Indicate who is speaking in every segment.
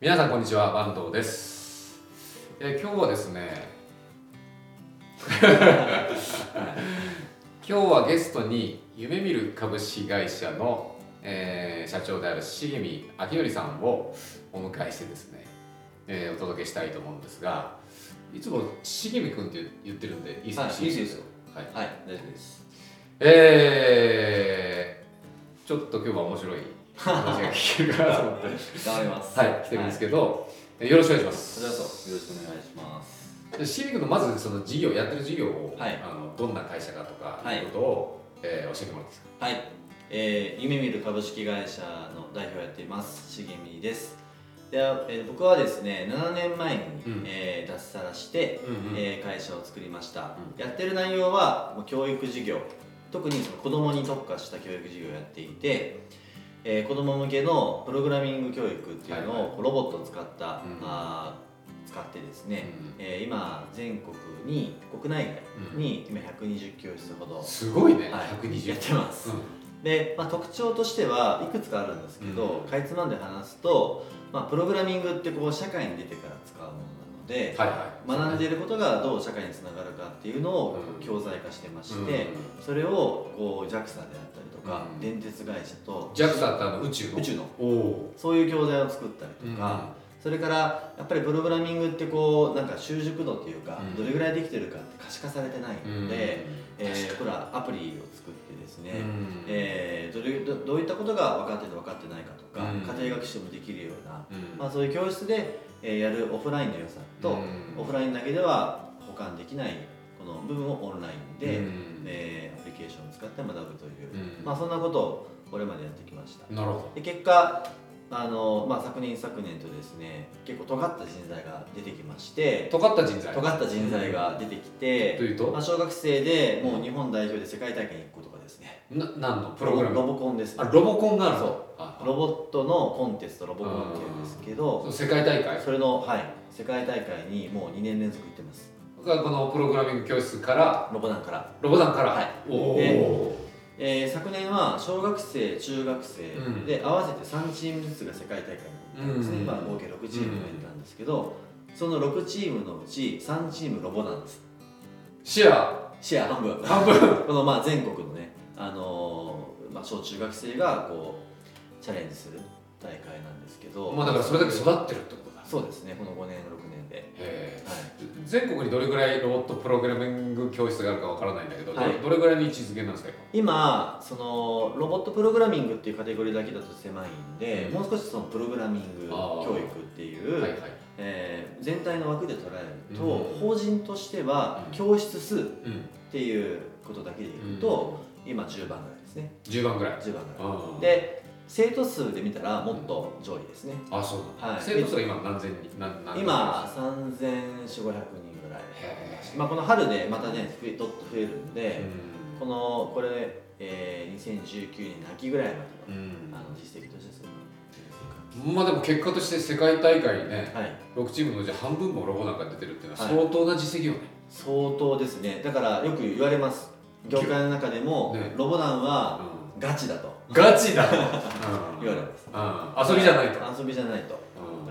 Speaker 1: 皆さんこんにちは坂東です、えー今日はですね 今日はゲストに夢見る株式会社の、えー社長である重見明則さんをお迎えしてですね、えーお届けしたいと思うんですがいつも重見君って言ってるんでいいですか、
Speaker 2: はいいいですよ。
Speaker 1: はい。
Speaker 2: はい、大丈夫です。
Speaker 1: えーちょっと今日は面白い話が聞けるかなと思って
Speaker 2: 頑張ります。
Speaker 1: はい来てるんですけど、えーよろしくお願いしま
Speaker 2: こ
Speaker 1: す
Speaker 2: よろしくお願いします。
Speaker 1: でシビックのまずその事業やってる事業を、
Speaker 2: はい
Speaker 1: あのどんな会社かとか
Speaker 2: はい
Speaker 1: いうことを、えー教えてもらっていいですか？
Speaker 2: はい、えー、夢見る株式会社の代表をやっています重見です。で、えー僕はですね、7年前に、
Speaker 1: うん
Speaker 2: えー脱サラして、
Speaker 1: うんうん
Speaker 2: えー会社を作りました。
Speaker 1: う
Speaker 2: やってる内容はもう教育事業、特にその子供に特化した教育事業をやっていて。えー子供向けのプログラミング教育っていうのを、ロボットを使った、
Speaker 1: うん。
Speaker 2: あー使ってですね、
Speaker 1: うん。
Speaker 2: えー今全国に国内外に今120教室ほど、
Speaker 1: すごいね、
Speaker 2: はい
Speaker 1: 120
Speaker 2: やってます。
Speaker 1: うん。
Speaker 2: で、まあ、特徴としてはいくつかあるんですけど、
Speaker 1: うん。
Speaker 2: かいつまんで話すと、まあ、プログラミングってこう社会に出てから使うものなので、
Speaker 1: はいはい。
Speaker 2: 学んでいることがどう社会につながるかっていうのを
Speaker 1: うん。
Speaker 2: 教材化してまして、
Speaker 1: うん。
Speaker 2: それをこう JAXA であったりとか、
Speaker 1: うん。
Speaker 2: 電鉄会社と
Speaker 1: JAXA ってあの宇宙の？
Speaker 2: 宇宙の。そういう教材を作ったりとか、それからやっぱりプログラミングってこうなんか習熟度っていうか、
Speaker 1: うん。
Speaker 2: どれぐらいできてるかって可視化されてない
Speaker 1: うん。
Speaker 2: ので、えーこれはアプリを作ってですね、
Speaker 1: うん。
Speaker 2: えーどれどどういったことが分かってて分かってないかとか、
Speaker 1: うん。
Speaker 2: 家庭学習もできるような、
Speaker 1: うん。
Speaker 2: まあ、そういう教室で、えーやるオフラインの良さと、
Speaker 1: うん。
Speaker 2: オフラインだけでは保管できないこの部分をオンラインで、
Speaker 1: うん。
Speaker 2: えーアプリケーションを使って学ぶという、
Speaker 1: うん。
Speaker 2: まあ、そんなことをこれまでやってきました。
Speaker 1: なるほ
Speaker 2: で結果あの、まあ、昨年昨年とですね結構尖った人材が出てきまして
Speaker 1: ど尖った人材。
Speaker 2: 尖った人材が出てきて、
Speaker 1: というと？
Speaker 2: まあ、小学生でもう日本代表で世界大会に行くこと
Speaker 1: な何のプログラム？
Speaker 2: ロボコンですね。
Speaker 1: あロボコンがあるの？
Speaker 2: そう。
Speaker 1: あ
Speaker 2: ロボットのコンテストロボコンっていうんですけど
Speaker 1: 世界大会？
Speaker 2: それの、はい、世界大会にもう2年連続行ってます。
Speaker 1: がこのプログラミング教室から
Speaker 2: ロボ団から、
Speaker 1: ロボ団から、
Speaker 2: はい。
Speaker 1: お
Speaker 2: えー昨年は小学生中学生
Speaker 1: うん。
Speaker 2: で合わせて3チームずつが世界大会に行ったんですね、
Speaker 1: うん。
Speaker 2: まあ、合計6チームがいたんですけど、その6チームのうち3チームロボなんです。
Speaker 1: シェア？
Speaker 2: シェア半分。
Speaker 1: 半分。
Speaker 2: このまあ全国のね、あのーまあ、小中学生がこうチャレンジする大会なんですけど
Speaker 1: まあだからそれだけ育ってるってことだ。
Speaker 2: そうですねこの5年6年で、
Speaker 1: へ
Speaker 2: はい、
Speaker 1: え全国にどれぐらいロボットプログラミング教室があるかわからないんだけど、ど
Speaker 2: はい。
Speaker 1: どれぐらいの位置づけなんですか？
Speaker 2: 今そのロボットプログラミングっていうカテゴリーだけだと狭いんで、
Speaker 1: うん。
Speaker 2: もう少しそのプログラミング教育っていう、
Speaker 1: はいはい。
Speaker 2: えー全体の枠で捉えると、
Speaker 1: うん。
Speaker 2: 法人としては
Speaker 1: うん
Speaker 2: 教室数っ
Speaker 1: うん。
Speaker 2: ていうことだけでいくと、今10番ぐらいですね。
Speaker 1: 10番ぐらい。
Speaker 2: 10番ぐらい。
Speaker 1: あ
Speaker 2: で生徒数で見たらもっと上位ですね、
Speaker 1: あそうなんだ、
Speaker 2: はい。
Speaker 1: 生徒数が今何千人何何人
Speaker 2: 今3400人ぐらい。
Speaker 1: へ
Speaker 2: まあ、この春でまたね増えどっと増えるん
Speaker 1: え
Speaker 2: で、このこれ、えー2019年の秋ぐらいまでの,、
Speaker 1: うん。
Speaker 2: あの実績としてする
Speaker 1: うんまあでも結果として世界大会にね
Speaker 2: はい。
Speaker 1: 6チームのうち半分もロボなんか出てるっていうのは
Speaker 2: はい。
Speaker 1: 相当な実績よね、
Speaker 2: 相当ですね。だからよく言われます業界の中でも、
Speaker 1: ね。
Speaker 2: ロボ団は
Speaker 1: う
Speaker 2: ガチだと。
Speaker 1: んガチだ。と、うん。
Speaker 2: 言われます。
Speaker 1: うん。遊びじゃないと、
Speaker 2: 遊びじゃないと。だか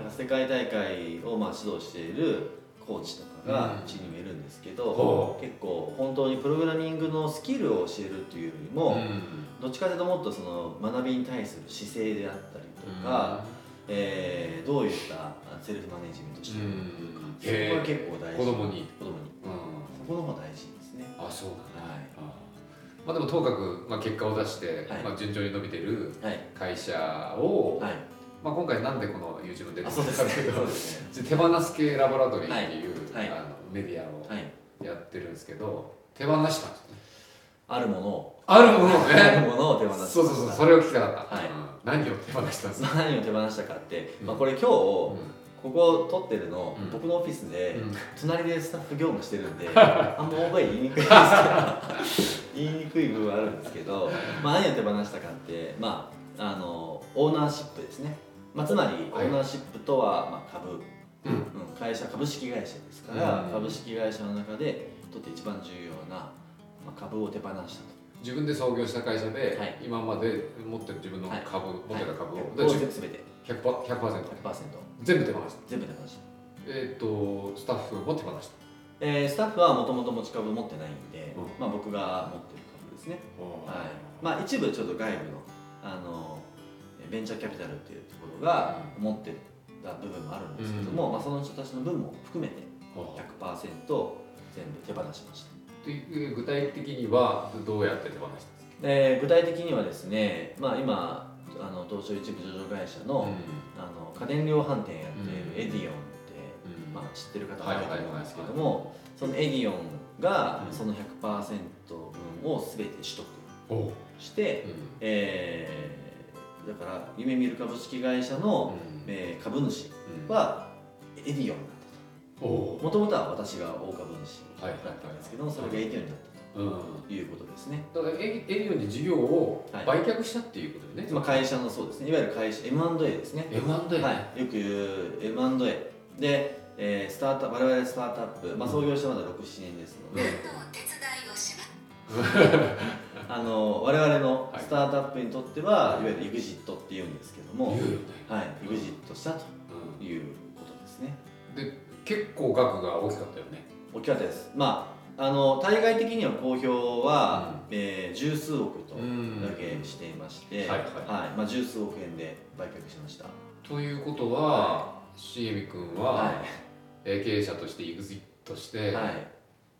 Speaker 2: ら世界大会をまあ指導しているコーチとかが
Speaker 1: う
Speaker 2: ちにもいるんですけど、
Speaker 1: ほ
Speaker 2: 結構本当にプログラミングのスキルを教えるというよりも、
Speaker 1: うん。
Speaker 2: どっちかというともっとその学びに対する姿勢であったりとか、えーどういったセルフマネジメントしてるのかとか、
Speaker 1: へー。
Speaker 2: そこが結構大事。
Speaker 1: 子供に、
Speaker 2: 子供に。
Speaker 1: うん、
Speaker 2: そこの方が大事ですね。
Speaker 1: あそうなまあでもともかく、まあ、結果を出して、
Speaker 2: はい。
Speaker 1: まあ、順調に伸びてる
Speaker 2: はい。
Speaker 1: 会社を、
Speaker 2: はい。
Speaker 1: まあ、今回なんでこの YouTube に出てる
Speaker 2: あそうですね。
Speaker 1: けど
Speaker 2: そうですね。
Speaker 1: 手放す系ラボラトリーっていう、
Speaker 2: はい。はい。
Speaker 1: あのメディアを
Speaker 2: はい。
Speaker 1: やってるんですけど手放したんですね。
Speaker 2: あるものを。
Speaker 1: あるものを
Speaker 2: ある
Speaker 1: ね
Speaker 2: ものを手放した
Speaker 1: そうそうそうそれを聞きたかった、
Speaker 2: はい。
Speaker 1: うん。何を手放したんですか、
Speaker 2: 何を手放したかって、
Speaker 1: うん。
Speaker 2: まあ、これ今日、ここ撮ってるの、
Speaker 1: うん。
Speaker 2: 僕のオフィスで、
Speaker 1: うん。
Speaker 2: 隣でスタッフ業務してるんで あんま大声言いにくいですけど 言いにくい部分はあるんですけど、まあ、何を手放したかって、まあ、あのオーナーシップですね、まあ、つまりオ
Speaker 1: はい。
Speaker 2: ーナーシップとは、まあ、株、
Speaker 1: うん。
Speaker 2: うん。会社株式会社ですから、
Speaker 1: うん。
Speaker 2: 株式会社の中でとって一番重要な、まあ、株を手放したと。
Speaker 1: 自分で創業した会社で、
Speaker 2: はい。
Speaker 1: 今まで持ってる自分の株、持ってた株を、
Speaker 2: はい。全て。
Speaker 1: 100%, 100%,
Speaker 2: 100%
Speaker 1: 全部手放し。た
Speaker 2: 全部手放し。た
Speaker 1: えっ、とスタッフも手放した
Speaker 2: えースタッフはもともと持ち株持ってないんで、
Speaker 1: うん。
Speaker 2: まあ、僕が持ってる株ですね、はい。まあ、一部ちょっと外部のあのベンチャーキャピタルっていうところが持ってた部分もあるんですけども、まあ、その人たちの分も含めて100%全部手放しました。
Speaker 1: という具体的にはどうやって手放したんですか？
Speaker 2: で具体的にはですね、まあ、今あの東証一部上場会社の,、あの家電量販店やっているエディオンって、
Speaker 1: うん
Speaker 2: まあ、知ってる方も多いと思うんですけどもそのエディオンが
Speaker 1: うん。
Speaker 2: その100%分を全て取得して、えーだから夢見る株式会社の、えー株主はエディオンだったと。もともとは私が大株主
Speaker 1: はい
Speaker 2: だったんですけどもそれがエディオンになった
Speaker 1: うん
Speaker 2: ということですね、
Speaker 1: だからエエディオンに事業を
Speaker 2: はい。
Speaker 1: 売却したっていうことでね、
Speaker 2: まあ、会社のそうですね。いわゆる会社 M&A ですね。
Speaker 1: M&A
Speaker 2: はい、よく言う M&A で、えースタート我々スタートアップ、まあ、創業してまだ67年ですので、あ の我々の
Speaker 1: はい。
Speaker 2: スタートアップにとっては、い、わゆる EXIT っていうんですけども、はい、EXIT したと
Speaker 1: う
Speaker 2: いうことですね。
Speaker 1: ん、で結構額が大きかったよね。
Speaker 2: 大きかったです。まああの対外的には公表は、
Speaker 1: う
Speaker 2: えー十数億と
Speaker 1: うん
Speaker 2: だけしていまして、
Speaker 1: はいはい。
Speaker 2: まあ、十数億円で売却しました。
Speaker 1: ということは重見君は、
Speaker 2: は
Speaker 1: えー経営者として EXIT して、
Speaker 2: い、はい。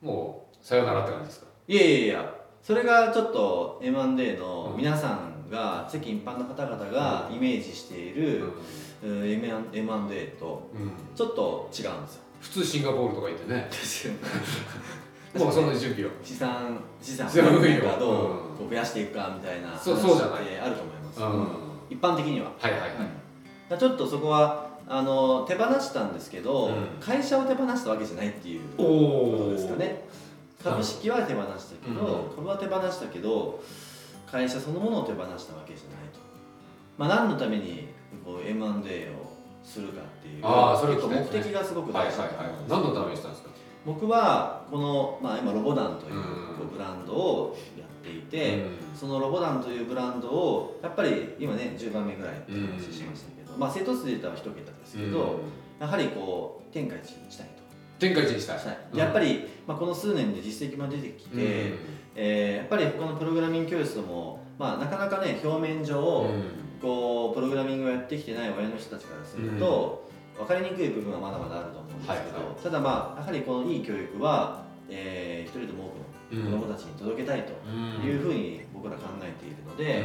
Speaker 1: もうさよならって感じですか？
Speaker 2: いやいやいやそれがちょっと M&A の皆さんが世間一般の方々がイメージしている、うん。M&A と
Speaker 1: うん。
Speaker 2: ちょっと違うんですよ。
Speaker 1: 普通シンガポールとか行ってねもうその準備を
Speaker 2: 資産資産をどう増やしていくかみたいな話ってあると思います、
Speaker 1: うん。
Speaker 2: 一般的には、
Speaker 1: はいはいはい、
Speaker 2: ちょっとそこはあの手放したんですけど、
Speaker 1: うん。
Speaker 2: 会社を手放したわけじゃないっていう
Speaker 1: お
Speaker 2: こと
Speaker 1: お
Speaker 2: ですかね。株式は手放したけど、
Speaker 1: うん。
Speaker 2: 株は手放したけど会社そのものを手放したわけじゃないと、まあ、何のためにこう M&A をするかっていう
Speaker 1: あーそれ
Speaker 2: 目的がすごく大事だと思
Speaker 1: はい
Speaker 2: うんです
Speaker 1: 何のためにしたんですか？
Speaker 2: 僕はこの、まあ、今ロボダンというブランドをやっていて、
Speaker 1: うん。
Speaker 2: そのロボダンというブランドをやっぱり今ね10番目ぐらいって話しましたけど、まあ生徒数で言ったら1桁ですけど、
Speaker 1: うん。
Speaker 2: やはりこう天下一にしたいと。
Speaker 1: 天下一にしたい。
Speaker 2: やっぱり、まあ、この数年で実績も出てきて、
Speaker 1: うん。
Speaker 2: えーやっぱり他のプログラミング教室も、まあ、なかなかね表面上、
Speaker 1: うん。
Speaker 2: こうプログラミングをやってきてない親の人たちからすると、分かりにくい部分はまだまだあると思うんですけど、
Speaker 1: はいはい。
Speaker 2: ただまあやはりこのいい教育は、えー一人でも多くの子どもたちに届けたいというふうに僕ら考えているので、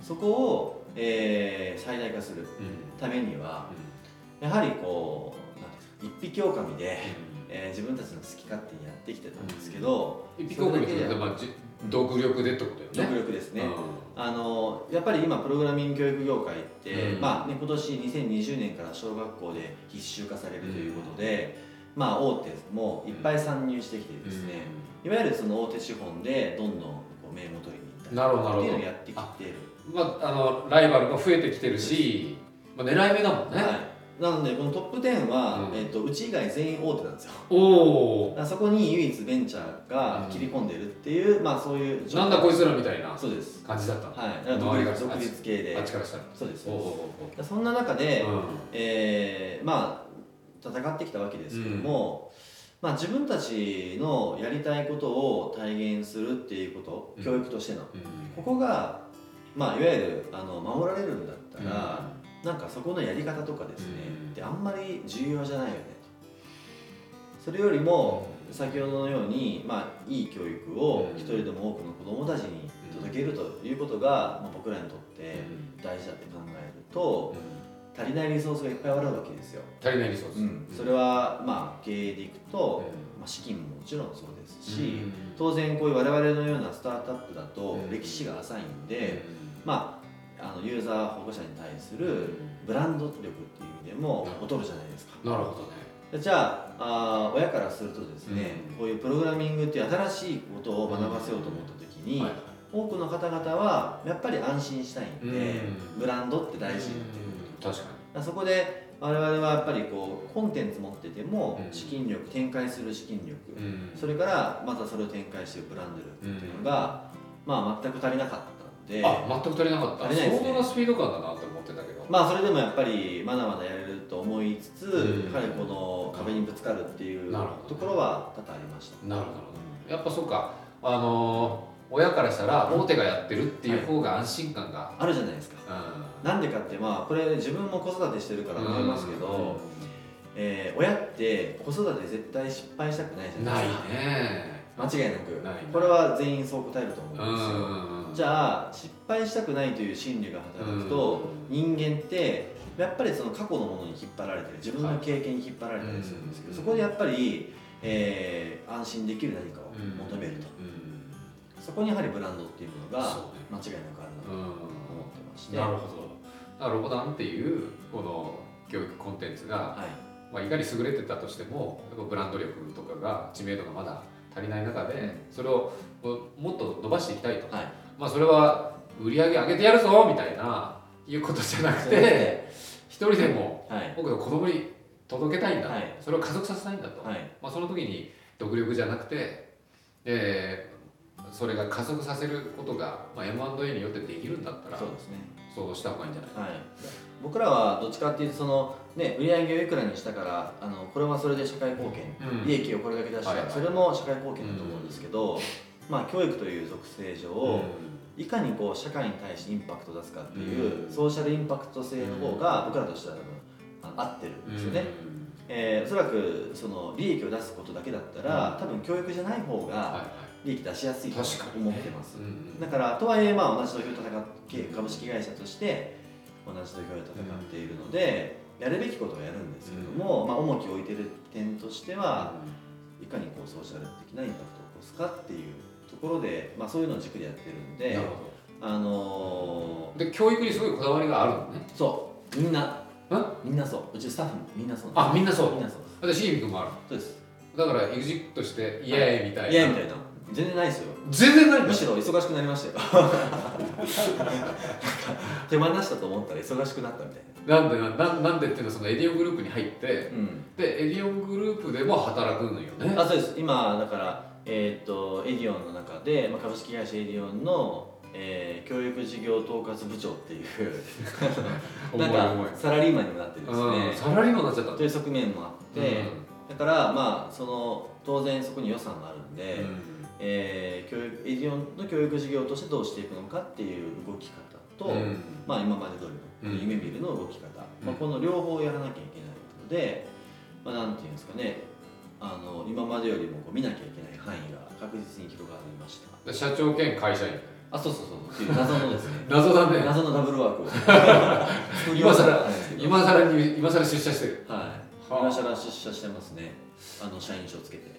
Speaker 2: そこを、えー最大化するためにはやはりこう一匹狼で、えー自分たちの好き勝手にやってきてたんですけど、
Speaker 1: 一匹狼独力でってことだよ
Speaker 2: 独
Speaker 1: ね
Speaker 2: 力ですね、
Speaker 1: う
Speaker 2: あのやっぱり今プログラミング教育業界って、
Speaker 1: うん。
Speaker 2: まあね、今年2020年から小学校で必修化されるということで、まあ大手もいっぱい参入してきてですね、いわゆるその大手資本でどんどんこう名簿取りに行ったり
Speaker 1: なるほど
Speaker 2: っていうのをやってきている、
Speaker 1: んまああのライバルが増えてきてるし、まあ、狙い目だもんね、
Speaker 2: はい、なのでこのトップ10は、
Speaker 1: うん。
Speaker 2: えっとうち以外全員大手なんですよ。
Speaker 1: お
Speaker 2: そこに唯一ベンチャーが切り込んでるっていう、まあそういう
Speaker 1: なんだこいつらみたいな
Speaker 2: そうです。
Speaker 1: 感じだったの。
Speaker 2: はい。独立独立系で。
Speaker 1: あっちからしたら
Speaker 2: そうです。そんな中で、
Speaker 1: おお
Speaker 2: えーまあ戦ってきたわけですけども、まあ、自分たちのやりたいことを体現するっていうこと、
Speaker 1: うん。
Speaker 2: 教育としての。
Speaker 1: うん。
Speaker 2: ここが、まあ、いわゆるあの守られるんだったら、なんかそこのやり方とかですね、
Speaker 1: うん。
Speaker 2: ってあんまり重要じゃないよねと。それよりも先ほどのように、まあ、いい教育を
Speaker 1: うん。
Speaker 2: 一人でも多くの子どもたちに届けるということが、まあ、僕らにとって
Speaker 1: うん。
Speaker 2: 大事だって考えると足りないリソースがいっぱいあるわけですよ。
Speaker 1: 足りないリソース、
Speaker 2: うん、それはまあ経営でいくと、まあ、資金ももちろんそうですし、当然こういう我々のようなスタートアップだと
Speaker 1: うん。
Speaker 2: 歴史が浅いんで、まあ、あのユーザー保護者に対する
Speaker 1: うん。
Speaker 2: ブランド力っていう意味でも劣るじゃないですか。
Speaker 1: なるほどね。
Speaker 2: でじゃああー親からするとですね、
Speaker 1: うん。
Speaker 2: こういうプログラミングっていう新しいことを学ばせようと思った時に、
Speaker 1: はい
Speaker 2: 多くの方々はやっぱり安心したいんで、
Speaker 1: うん。
Speaker 2: ブランドって大事ってくる
Speaker 1: 確か
Speaker 2: だからそこで我々はやっぱりこうコンテンツ持ってても
Speaker 1: うん。
Speaker 2: 資金力展開する資金力、
Speaker 1: に、うん。
Speaker 2: それからまたそれを展開していくブランド力っていうのが、まあ全く足りなかった。んで。
Speaker 1: あ全く足りなかった。
Speaker 2: 足りないですね。
Speaker 1: 相当なスピード感だなって思ってたけど。
Speaker 2: まあそれでもやっぱりまだまだやれると思いつつ、
Speaker 1: うん。
Speaker 2: やはりこの壁にぶつかるっていうところは多々ありました。
Speaker 1: なるほどやっぱそうか。あのー親からしたら大手がやってるっていう方が安心感が、
Speaker 2: あるじゃないですか。なんでかってまあこれ自分も子育てしてるから思いますけど、えー親って子育て絶対失敗したくないじゃな
Speaker 1: ないい
Speaker 2: ですか。
Speaker 1: ね。
Speaker 2: 間違いなく。
Speaker 1: ない
Speaker 2: これは全員そう答えると思
Speaker 1: う
Speaker 2: うんですよ、
Speaker 1: ん
Speaker 2: じゃあ失敗したくないという心理が働くと、人間ってやっぱりその過去のものに引っ張られたり自分の経験に引っ張られたりするんですけど、
Speaker 1: はい
Speaker 2: そこでやっぱり、えー安心できる何かを求めると、
Speaker 1: うん。
Speaker 2: そこにやはりブランドっていうものが間違いなくあるなと
Speaker 1: うん
Speaker 2: 思ってまして、
Speaker 1: なるほど。だからロボダンっていうこの教育コンテンツが、
Speaker 2: はい。
Speaker 1: まあ、いかに優れてたとしてもやっぱブランド力とかが知名度がまだ足りない中で、
Speaker 2: うん。
Speaker 1: それをもっと伸ばしていきたいと、
Speaker 2: はい
Speaker 1: まあそれは売り上げ上げてやるぞみたいないうことじゃなくて一人でも
Speaker 2: はい。
Speaker 1: 僕の子供に届けたいんだ、
Speaker 2: はい。
Speaker 1: それを加速させたいんだと、
Speaker 2: はい。
Speaker 1: まあ、その時に独力じゃなくて、えーそれが加速させることが、まあ、M&A によってできるんだったら
Speaker 2: そうですね。
Speaker 1: そうした方がいいんじゃない？
Speaker 2: はい、僕らはどっちかっていうとその、ね、売り上げをいくらにしたからあのこれはそれで社会貢献、
Speaker 1: うん。
Speaker 2: 利益をこれだけ出したら、
Speaker 1: はいはい。
Speaker 2: それも社会貢献だと思うんですけど、まあ、教育という属性上、いかにこう社会に対してインパクトを出すかっていう、
Speaker 1: うん。
Speaker 2: ソーシャルインパクト性の方が僕らとしては多分合ってるんですよね、えーおそらくその利益を出すことだけだったら、
Speaker 1: うん。
Speaker 2: 多分教育じゃない方
Speaker 1: はい
Speaker 2: が
Speaker 1: は
Speaker 2: 利益出しやすいと思ってます、だからとはいえまあ同じ土俵で戦って株式会社として同じ土俵で戦っているので、やるべきことをやるんですけども、まあ、重きを置いてる点としてはいかにこうソーシャル的なインパクトを起こすかっていうところで、まあ、そういうのを軸でやってるんであの
Speaker 1: どで教育にすごいこだわりがあるのね？
Speaker 2: ーそう。みんな。みんなそう。うちスタッフもみんなそう。
Speaker 1: あみんなそう。
Speaker 2: みんなそう。
Speaker 1: でシー君もある。
Speaker 2: そうです。
Speaker 1: だから exit してイエーイみたいな、
Speaker 2: い。やみたいな。全然ないですよ。
Speaker 1: 全然ない
Speaker 2: むしろ忙しくなりましたよ。手放したと思ったら忙しくなったみたい
Speaker 1: な。んでなななんでっていうのはそのエディオングループに入って
Speaker 2: な、うん、
Speaker 1: でエディオングループでも働くのよね。
Speaker 2: あそうです。今だからえーっとエディオンの中で、まあ、株式会社エディオンの、えー教育事業統括部長っていう なんかサラリーマンにもなってるんです
Speaker 1: うん
Speaker 2: ね
Speaker 1: サラリーマンになっちゃった。
Speaker 2: という側面もあって、だからまあその当然そこに予算があるんで、えー教育エディオンの教育事業としてどうしていくのかっていう動き方と、
Speaker 1: うん。
Speaker 2: まあ、今まで通りの
Speaker 1: うん。
Speaker 2: 夢見るの動き方、
Speaker 1: うん。
Speaker 2: まあ、この両方やらなきゃいけないので、まあ、なんていうんですかねあの今までよりもこう見なきゃいけない範囲が確実に広がりました。
Speaker 1: で社長兼会社員。
Speaker 2: あそうそうそうっていう。謎のですね。
Speaker 1: 謎だね。
Speaker 2: 謎のダブルワークを。
Speaker 1: 今更
Speaker 2: なんですけど。
Speaker 1: 今更に今更出社してる。
Speaker 2: はい。
Speaker 1: はあ。
Speaker 2: 今更出社してますね。あの社員証つけて